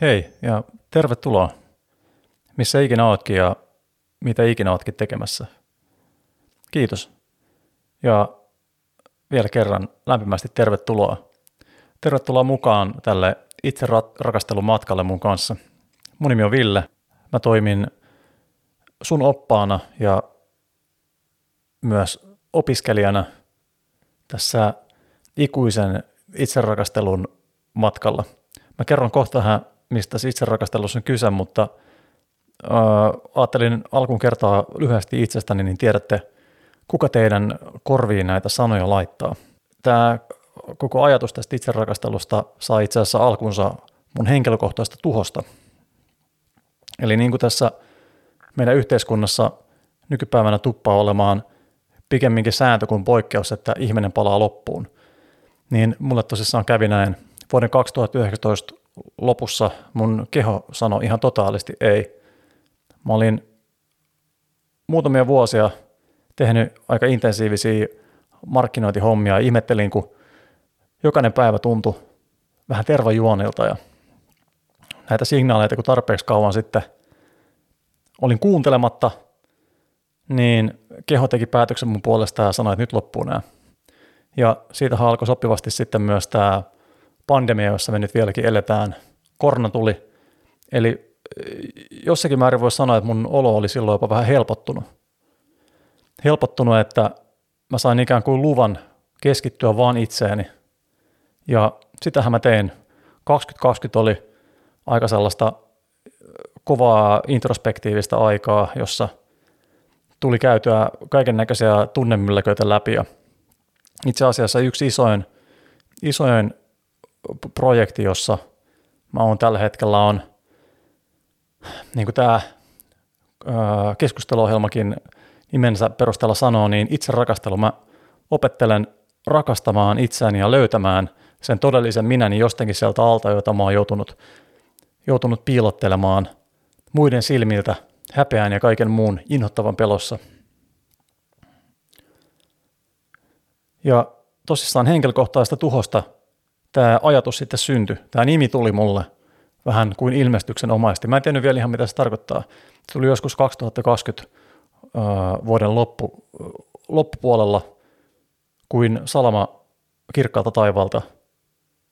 Hei ja tervetuloa. Missä ikinä ootkin ja mitä ikinä ootkin tekemässä. Kiitos. Ja vielä kerran lämpimästi tervetuloa. Tervetuloa mukaan tälle itse rakastelun matkalle mun kanssa. Mun nimi on Ville. Mä toimin sun oppaana ja myös opiskelijana tässä ikuisen itserakastelun matkalla. Mä kerron kohta vähän mistä itserakastelussa on kyse, mutta äh, ajattelin alkuun kertaa lyhyesti itsestäni, niin tiedätte, kuka teidän korviin näitä sanoja laittaa. Tämä koko ajatus tästä itserakastelusta saa itse asiassa alkunsa mun henkilökohtaista tuhosta. Eli niin kuin tässä meidän yhteiskunnassa nykypäivänä tuppaa olemaan pikemminkin sääntö kuin poikkeus, että ihminen palaa loppuun, niin mulle tosissaan kävi näin vuoden 2019 lopussa mun keho sanoi ihan totaalisti ei. Mä olin muutamia vuosia tehnyt aika intensiivisiä markkinointihommia ja ihmettelin, kun jokainen päivä tuntui vähän tervajuonilta ja näitä signaaleita, kun tarpeeksi kauan sitten olin kuuntelematta, niin keho teki päätöksen mun puolesta ja sanoi, että nyt loppuu nämä. Ja siitä alkoi sopivasti sitten myös tämä pandemia, jossa me nyt vieläkin eletään, korona tuli. Eli eh, jossakin määrin voisi sanoa, että mun olo oli silloin jopa vähän helpottunut. Helpottunut, että mä sain ikään kuin luvan keskittyä vaan itseeni. Ja sitähän mä tein. 2020 oli aika sellaista eh, kovaa introspektiivista aikaa, jossa tuli käytyä kaiken näköisiä tunnemylläköitä läpi. Ja itse asiassa yksi isoin, isoin projekti, jossa mä oon tällä hetkellä on, niin kuin tämä keskusteluohjelmakin nimensä perusteella sanoo, niin itse rakastelu. Mä opettelen rakastamaan itseäni ja löytämään sen todellisen minäni jostakin sieltä alta, jota mä oon joutunut, joutunut piilottelemaan muiden silmiltä, häpeään ja kaiken muun inhottavan pelossa. Ja tosissaan henkilökohtaista tuhosta tämä ajatus sitten syntyi. Tämä nimi tuli mulle vähän kuin ilmestyksen omaisesti. Mä en tiennyt vielä ihan mitä se tarkoittaa. Se tuli joskus 2020 vuoden loppu, loppupuolella kuin salama kirkkaalta taivaalta.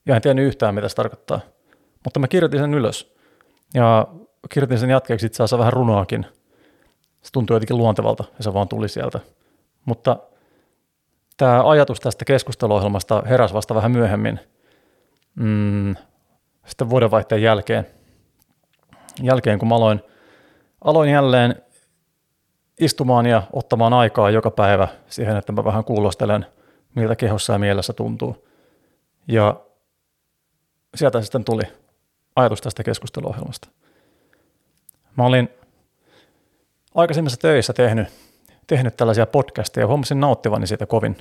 Ja en tiennyt yhtään mitä se tarkoittaa. Mutta mä kirjoitin sen ylös. Ja kirjoitin sen jatkeeksi itse asiassa vähän runoakin. Se tuntui jotenkin luontevalta ja se vaan tuli sieltä. Mutta tämä ajatus tästä keskusteluohjelmasta heräsi vasta vähän myöhemmin – mm, sitten vuodenvaihteen jälkeen, jälkeen kun mä aloin, aloin jälleen istumaan ja ottamaan aikaa joka päivä siihen, että mä vähän kuulostelen, miltä kehossa ja mielessä tuntuu. Ja sieltä sitten tuli ajatus tästä keskusteluohjelmasta. Mä olin aikaisemmissa töissä tehnyt, tehnyt tällaisia podcasteja ja huomasin nauttivani siitä kovin.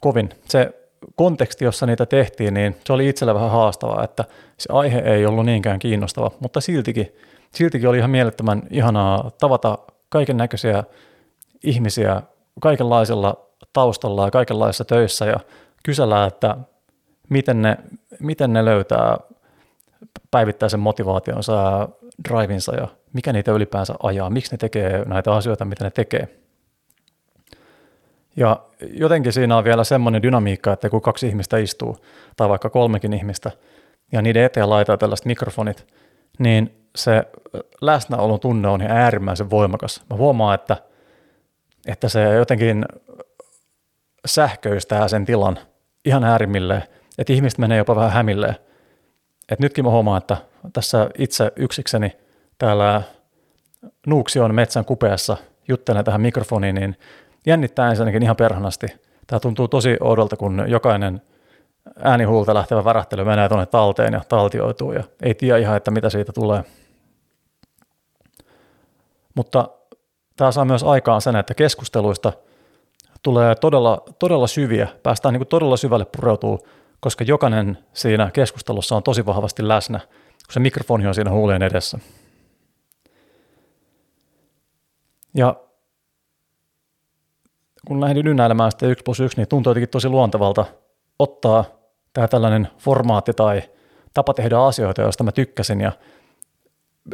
kovin. Se konteksti, jossa niitä tehtiin, niin se oli itsellä vähän haastavaa, että se aihe ei ollut niinkään kiinnostava, mutta siltikin, siltikin oli ihan mielettömän ihanaa tavata kaiken näköisiä ihmisiä kaikenlaisella taustalla ja kaikenlaisissa töissä ja kysellä, että miten ne, miten ne löytää päivittäisen motivaationsa ja drivinsa ja mikä niitä ylipäänsä ajaa, miksi ne tekee näitä asioita, mitä ne tekee. Ja jotenkin siinä on vielä semmoinen dynamiikka, että kun kaksi ihmistä istuu, tai vaikka kolmekin ihmistä, ja niiden eteen laittaa tällaiset mikrofonit, niin se läsnäolon tunne on ihan äärimmäisen voimakas. Mä huomaan, että, että se jotenkin sähköistää sen tilan ihan äärimmilleen, että ihmiset menee jopa vähän hämilleen. Et nytkin mä huomaan, että tässä itse yksikseni täällä Nuuksion metsän kupeessa juttelen tähän mikrofoniin, niin jännittää ensinnäkin ihan perhanasti. Tämä tuntuu tosi oudolta, kun jokainen äänihuulta lähtevä värähtely menee tuonne talteen ja taltioituu ja ei tiedä ihan, että mitä siitä tulee. Mutta tämä saa myös aikaan sen, että keskusteluista tulee todella, todella syviä, päästään niin kuin todella syvälle pureutuu, koska jokainen siinä keskustelussa on tosi vahvasti läsnä, kun se mikrofoni on siinä huulien edessä. Ja kun lähdin ynnäilemään sitten 1 plus 1, niin tuntui jotenkin tosi luontevalta ottaa tämä tällainen formaatti tai, tapa tehdä asioita, joista mä tykkäsin ja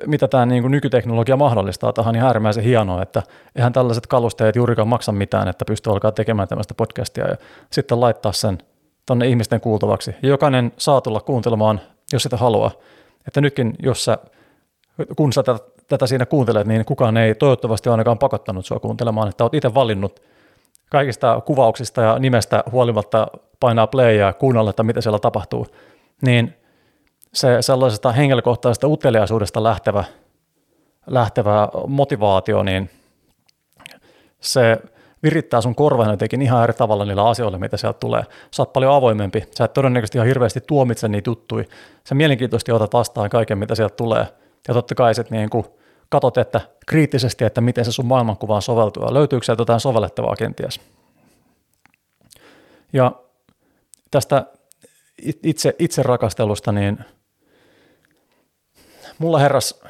mitä tämä niin kuin nykyteknologia mahdollistaa, tähän on ihan äärimmäisen hienoa, että eihän tällaiset kalusteet juurikaan maksa mitään, että pystyy alkaa tekemään tämmöistä podcastia ja sitten laittaa sen tonne ihmisten kuultavaksi. Ja jokainen saa tulla kuuntelemaan, jos sitä haluaa. Että nytkin, jos sä, kun sä tätä, tätä siinä kuuntelet, niin kukaan ei toivottavasti ainakaan pakottanut sua kuuntelemaan, että oot itse valinnut kaikista kuvauksista ja nimestä huolimatta painaa play ja kuunnella, että mitä siellä tapahtuu, niin se sellaisesta henkilökohtaisesta uteliaisuudesta lähtevä, lähtevä motivaatio, niin se virittää sun korvan jotenkin ihan eri tavalla niillä asioilla, mitä sieltä tulee. Sä oot paljon avoimempi, sä et todennäköisesti ihan hirveästi tuomitse niitä juttui. Sä mielenkiintoisesti otat vastaan kaiken, mitä sieltä tulee. Ja totta kai sitten niin kuin katot että kriittisesti, että miten se sun maailmankuvaan soveltuu ja löytyykö sieltä jotain sovellettavaa kenties. Ja tästä itse, itse rakastelusta, niin mulla herras,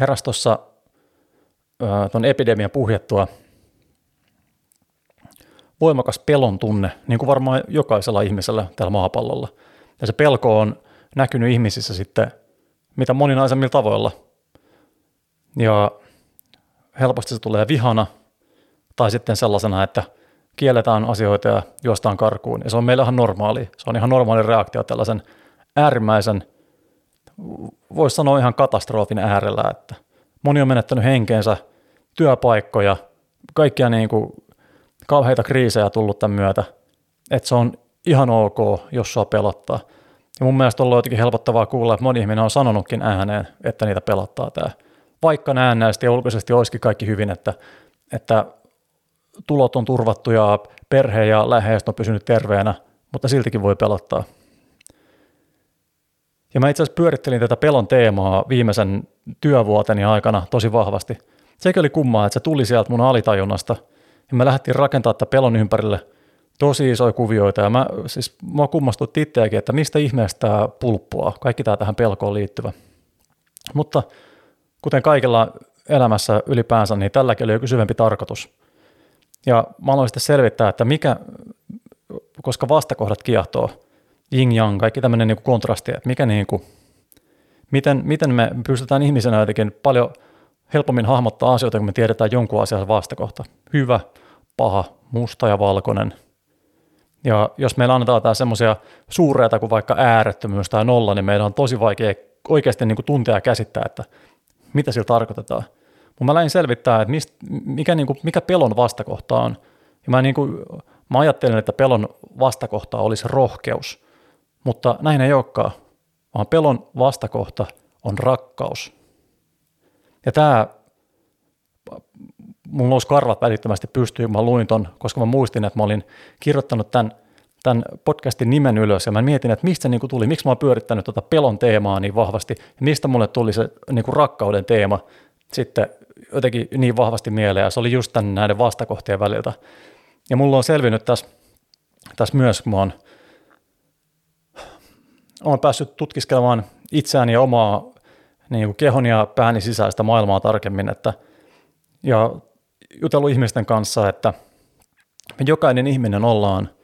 herras tuossa tuon epidemian puhjettua voimakas pelon tunne, niin kuin varmaan jokaisella ihmisellä tällä maapallolla. Ja se pelko on näkynyt ihmisissä sitten mitä moninaisemmilla tavoilla. Ja helposti se tulee vihana tai sitten sellaisena, että kielletään asioita ja juostaan karkuun. Ja se on meillä ihan normaali. Se on ihan normaali reaktio tällaisen äärimmäisen, voisi sanoa ihan katastrofin äärellä, että moni on menettänyt henkeensä, työpaikkoja, kaikkia niin kuin kauheita kriisejä tullut tämän myötä, että se on ihan ok, jos sua pelottaa. Ja mun mielestä on ollut jotenkin helpottavaa kuulla, että moni ihminen on sanonutkin ääneen, että niitä pelottaa tämä. Vaikka näennäisesti ja ulkoisesti olisikin kaikki hyvin, että, että tulot on turvattu ja perhe ja läheiset on pysynyt terveenä, mutta siltikin voi pelottaa. Ja mä itse asiassa pyörittelin tätä pelon teemaa viimeisen työvuoteni aikana tosi vahvasti. Sekin oli kummaa, että se tuli sieltä mun alitajunnasta – ja me lähdettiin rakentamaan tätä pelon ympärille tosi isoja kuvioita, ja mä, siis mä kummastutti itseäkin, että mistä ihmeestä tämä pulppua, kaikki tämä tähän pelkoon liittyvä. Mutta kuten kaikilla elämässä ylipäänsä, niin tälläkin oli joku syvempi tarkoitus. Ja mä aloin sitten selvittää, että mikä, koska vastakohdat kiehtoo, yin yang, kaikki tämmöinen niin kontrasti, että mikä niin kuin, miten, miten me pystytään ihmisenä jotenkin paljon – helpommin hahmottaa asioita, kun me tiedetään jonkun asian vastakohta. Hyvä, paha, musta ja valkoinen. Ja jos meillä annetaan jotain semmoisia suureita kuin vaikka äärettömyys tai nolla, niin meidän on tosi vaikea oikeasti niin kuin tuntea ja käsittää, että mitä sillä tarkoitetaan. Mutta mä lähdin selvittää, että mist, mikä, niin kuin, mikä pelon vastakohta on. Ja mä, niin kuin, mä ajattelin, että pelon vastakohta olisi rohkeus, mutta näin ei olekaan, vaan pelon vastakohta on rakkaus. Ja tämä, mulla nousi karvat välittömästi pystyyn, mä luin ton, koska mä muistin, että mä olin kirjoittanut tämän, tämän podcastin nimen ylös ja mä mietin, että mistä se niin tuli, miksi mä oon pyörittänyt tuota pelon teemaa niin vahvasti? Ja mistä mulle tuli se niin kuin rakkauden teema sitten jotenkin niin vahvasti mieleen? Ja se oli just tämän näiden vastakohtien väliltä. Ja mulla on selvinnyt tässä, tässä myös, kun mä oon, oon päässyt tutkiskelemaan itseäni ja omaa niin kuin kehon ja pääni sisäistä maailmaa tarkemmin, että, ja jutellut ihmisten kanssa, että me jokainen ihminen ollaan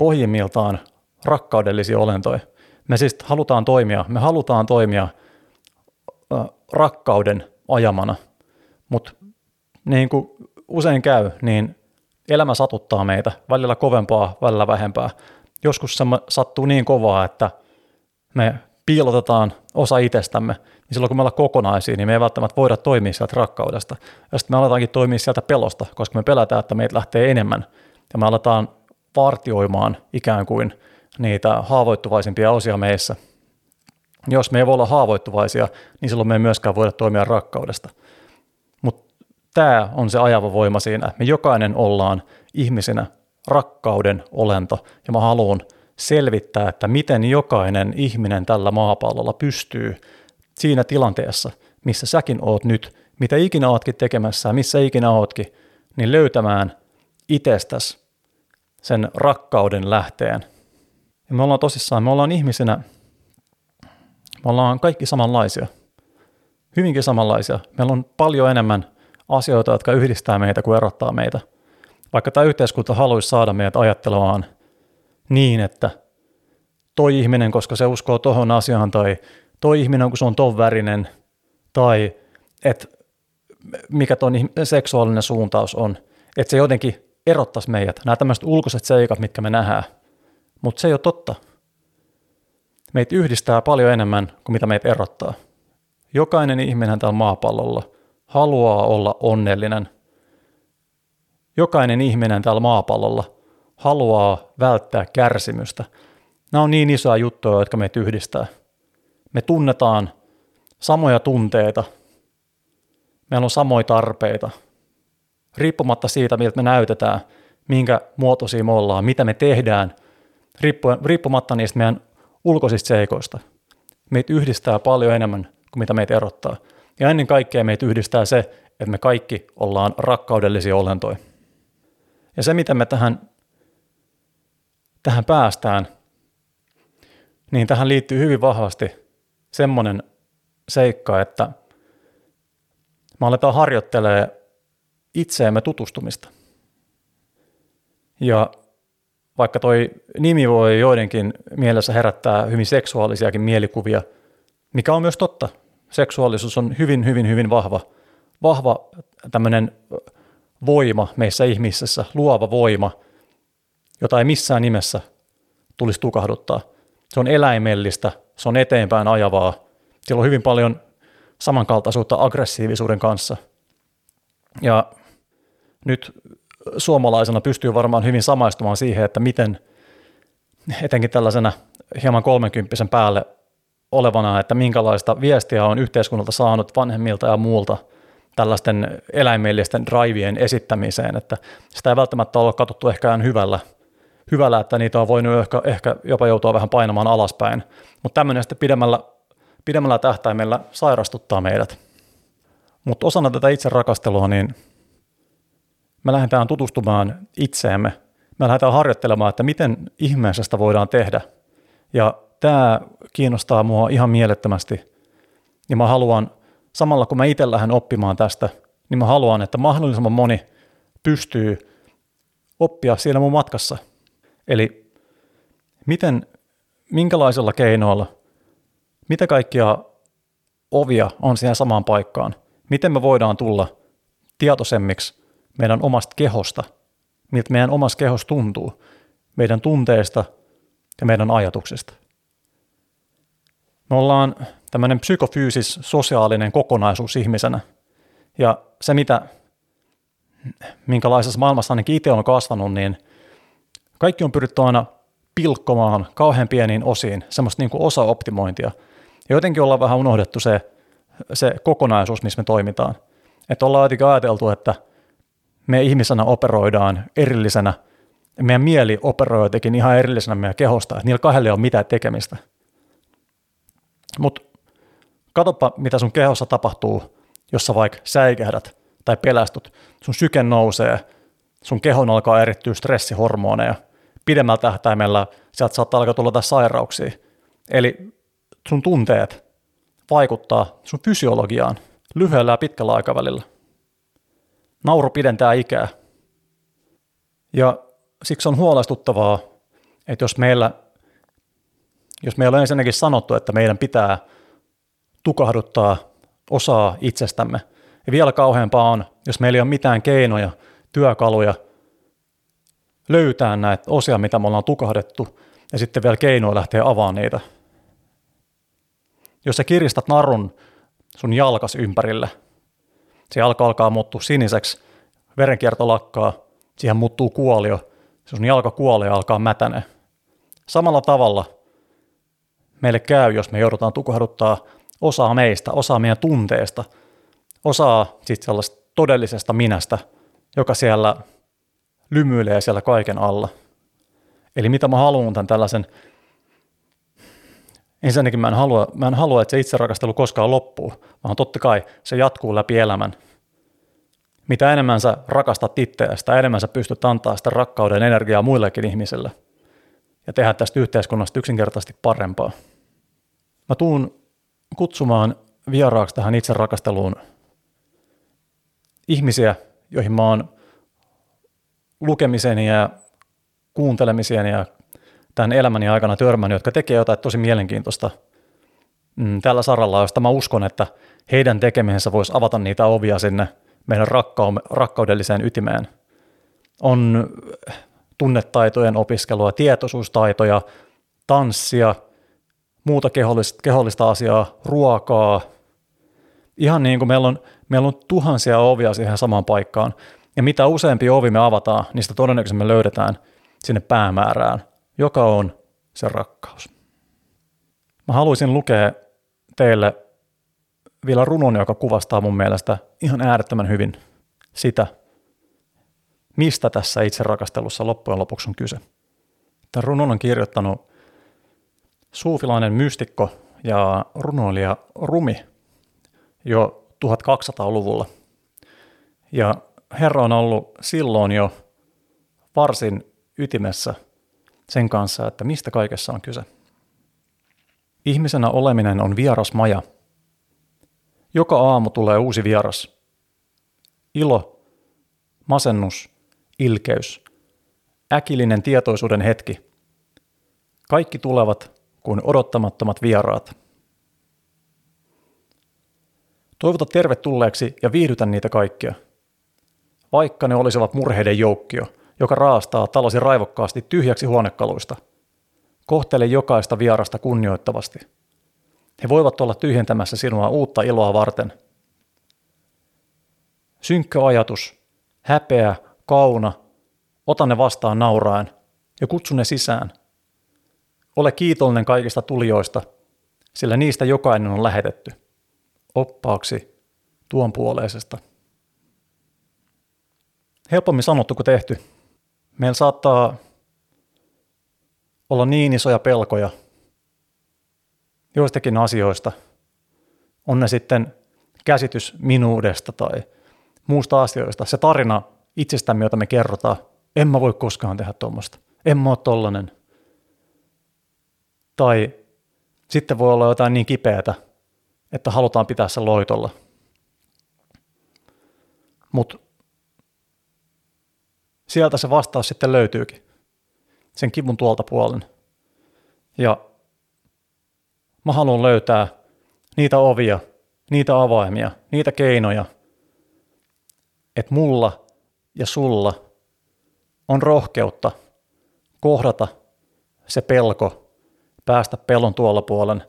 pohjimmiltaan rakkaudellisia olentoja. Me siis halutaan toimia, me halutaan toimia rakkauden ajamana, mutta niin kuin usein käy, niin elämä satuttaa meitä, välillä kovempaa, välillä vähempää. Joskus se sattuu niin kovaa, että me piilotetaan osa itsestämme, niin silloin kun me ollaan kokonaisia, niin me ei välttämättä voida toimia sieltä rakkaudesta. Ja sitten me aletaankin toimia sieltä pelosta, koska me pelätään, että meitä lähtee enemmän. Ja me aletaan vartioimaan ikään kuin niitä haavoittuvaisimpia osia meissä. Jos me ei voi olla haavoittuvaisia, niin silloin me ei myöskään voida toimia rakkaudesta. Mutta tämä on se ajava voima siinä. Me jokainen ollaan ihmisinä rakkauden olento, ja mä haluan selvittää, että miten jokainen ihminen tällä maapallolla pystyy siinä tilanteessa, missä säkin oot nyt, mitä ikinä ootkin tekemässä missä ikinä ootkin, niin löytämään itsestäsi sen rakkauden lähteen. Ja me ollaan tosissaan, me ollaan ihmisinä, me ollaan kaikki samanlaisia, hyvinkin samanlaisia. Meillä on paljon enemmän asioita, jotka yhdistää meitä kuin erottaa meitä. Vaikka tämä yhteiskunta haluaisi saada meidät ajattelemaan – niin, että toi ihminen, koska se uskoo tohon asiaan, tai toi ihminen, kun se on ton värinen, tai että mikä ton seksuaalinen suuntaus on. Että se jotenkin erottaisi meidät, nämä tämmöiset ulkoiset seikat, mitkä me nähdään. Mutta se ei ole totta. Meitä yhdistää paljon enemmän kuin mitä meitä erottaa. Jokainen ihminen tällä maapallolla haluaa olla onnellinen. Jokainen ihminen tällä maapallolla haluaa välttää kärsimystä. Nämä on niin isoja juttuja, jotka meitä yhdistää. Me tunnetaan samoja tunteita. Meillä on samoja tarpeita. Riippumatta siitä, miltä me näytetään, minkä muotoisia me ollaan, mitä me tehdään, riippumatta niistä meidän ulkoisista seikoista. Meitä yhdistää paljon enemmän kuin mitä meitä erottaa. Ja ennen kaikkea meitä yhdistää se, että me kaikki ollaan rakkaudellisia olentoja. Ja se, miten me tähän, tähän päästään, niin tähän liittyy hyvin vahvasti semmoinen seikka, että me aletaan harjoittelee itseemme tutustumista. Ja vaikka toi nimi voi joidenkin mielessä herättää hyvin seksuaalisiakin mielikuvia, mikä on myös totta. Seksuaalisuus on hyvin, hyvin, hyvin vahva, vahva tämmöinen voima meissä ihmisissä, luova voima, jota ei missään nimessä tulisi tukahduttaa. Se on eläimellistä, se on eteenpäin ajavaa. Siellä on hyvin paljon samankaltaisuutta aggressiivisuuden kanssa. Ja nyt suomalaisena pystyy varmaan hyvin samaistumaan siihen, että miten etenkin tällaisena hieman kolmenkymppisen päälle olevana, että minkälaista viestiä on yhteiskunnalta saanut vanhemmilta ja muulta tällaisten eläimellisten drivien esittämiseen, että sitä ei välttämättä ole katsottu ehkä hyvällä, hyvällä, että niitä on voinut ehkä, ehkä jopa joutua vähän painamaan alaspäin, mutta tämmöinen sitten pidemmällä, pidemmällä tähtäimellä sairastuttaa meidät. Mutta osana tätä itse rakastelua, niin me lähdetään tutustumaan itseemme, me lähdetään harjoittelemaan, että miten ihmeestä voidaan tehdä. Ja tämä kiinnostaa mua ihan mielettömästi. Ja mä haluan, samalla kun mä itse lähden oppimaan tästä, niin mä haluan, että mahdollisimman moni pystyy oppia siellä mun matkassa. Eli miten, minkälaisella keinoilla, mitä kaikkia ovia on siihen samaan paikkaan, miten me voidaan tulla tietoisemmiksi meidän omasta kehosta, miltä meidän omassa kehossa tuntuu, meidän tunteista ja meidän ajatuksista. Me ollaan tämmöinen psykofyysis sosiaalinen kokonaisuus ihmisenä. Ja se, mitä, minkälaisessa maailmassa ainakin itse on kasvanut, niin kaikki on pyritty aina pilkkomaan kauhean pieniin osiin, semmoista niin kuin osa-optimointia. Ja jotenkin ollaan vähän unohdettu se, se kokonaisuus, missä me toimitaan. Että ollaan jotenkin ajateltu, että – me ihmisenä operoidaan erillisenä, meidän mieli operoi jotenkin ihan erillisenä meidän kehosta, että niillä kahdella ei ole mitään tekemistä. Mutta katsopa, mitä sun kehossa tapahtuu, jos sä vaikka säikähdät tai pelästyt. Sun syke nousee, sun kehon alkaa erittyä stressihormoneja. Pidemmällä tähtäimellä sieltä saattaa alkaa tulla sairauksia. Eli sun tunteet vaikuttaa sun fysiologiaan lyhyellä ja pitkällä aikavälillä. Nauru pidentää ikää. Ja siksi on huolestuttavaa, että jos meillä, jos meillä on ensinnäkin sanottu, että meidän pitää tukahduttaa osaa itsestämme, ja vielä kauheampaa on, jos meillä ei ole mitään keinoja, työkaluja löytää näitä osia, mitä me ollaan tukahdettu, ja sitten vielä keinoja lähteä avaamaan niitä. Jos sä kiristät narun sun jalkas ympärille, se jalka alkaa muuttua siniseksi, verenkierto lakkaa, siihen muuttuu kuolio, se sun jalka kuolee ja alkaa mätäne. Samalla tavalla meille käy, jos me joudutaan tukahduttaa osaa meistä, osaa meidän tunteesta, osaa sitten sellaista todellisesta minästä, joka siellä lymyilee siellä kaiken alla. Eli mitä mä haluan tämän tällaisen, ensinnäkin mä en halua, mä en halua että se itserakastelu koskaan loppuu, vaan totta kai se jatkuu läpi elämän mitä enemmän sä rakastat itseäsi, sitä enemmän sä pystyt antaa sitä rakkauden energiaa muillekin ihmisille ja tehdä tästä yhteiskunnasta yksinkertaisesti parempaa. Mä tuun kutsumaan vieraaksi tähän itse rakasteluun ihmisiä, joihin mä oon lukemisen ja kuuntelemisen ja tämän elämäni aikana törmännyt, jotka tekee jotain tosi mielenkiintoista mm, tällä saralla, josta mä uskon, että heidän tekemisensä voisi avata niitä ovia sinne meidän rakkaudelliseen ytimeen. On tunnetaitojen opiskelua, tietoisuustaitoja, tanssia, muuta kehollista, kehollista asiaa, ruokaa. Ihan niin kuin meillä on, meillä on tuhansia ovia siihen samaan paikkaan. Ja mitä useampi ovi me avataan, niistä todennäköisesti me löydetään sinne päämäärään, joka on se rakkaus. Mä haluaisin lukea teille vielä runon, joka kuvastaa mun mielestä ihan äärettömän hyvin sitä, mistä tässä itse rakastelussa loppujen lopuksi on kyse. Tämän runon on kirjoittanut suufilainen mystikko ja runoilija Rumi jo 1200-luvulla. Ja Herra on ollut silloin jo varsin ytimessä sen kanssa, että mistä kaikessa on kyse. Ihmisenä oleminen on vieras maja. Joka aamu tulee uusi vieras. Ilo, masennus, ilkeys, äkillinen tietoisuuden hetki. Kaikki tulevat kuin odottamattomat vieraat. Toivota tervetulleeksi ja viihdytä niitä kaikkia. Vaikka ne olisivat murheiden joukkio, joka raastaa talosi raivokkaasti tyhjäksi huonekaluista. Kohtele jokaista vierasta kunnioittavasti. He voivat olla tyhjentämässä sinua uutta iloa varten. Synkkä ajatus, häpeä, kauna, ota ne vastaan nauraen ja kutsu ne sisään. Ole kiitollinen kaikista tulijoista, sillä niistä jokainen on lähetetty. Oppaaksi tuon puoleisesta. Helpommin sanottu kuin tehty. Meillä saattaa olla niin isoja pelkoja joistakin asioista. On ne sitten käsitys minuudesta tai muusta asioista. Se tarina itsestämme, jota me kerrotaan. En mä voi koskaan tehdä tuommoista. En mä ole tollanen. Tai sitten voi olla jotain niin kipeätä, että halutaan pitää se loitolla. Mutta sieltä se vastaus sitten löytyykin. Sen kivun tuolta puolen. Ja mä haluan löytää niitä ovia, niitä avaimia, niitä keinoja, että mulla ja sulla on rohkeutta kohdata se pelko, päästä pelon tuolla puolen,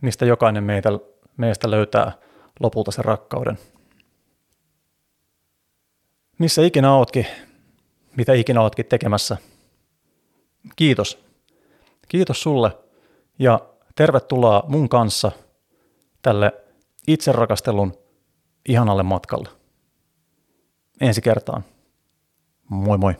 mistä jokainen meitä, meistä löytää lopulta sen rakkauden. Missä ikinä ootkin, mitä ikinä ootkin tekemässä. Kiitos. Kiitos sulle ja tervetuloa mun kanssa tälle itserakastelun ihanalle matkalle ensi kertaan. Moi moi.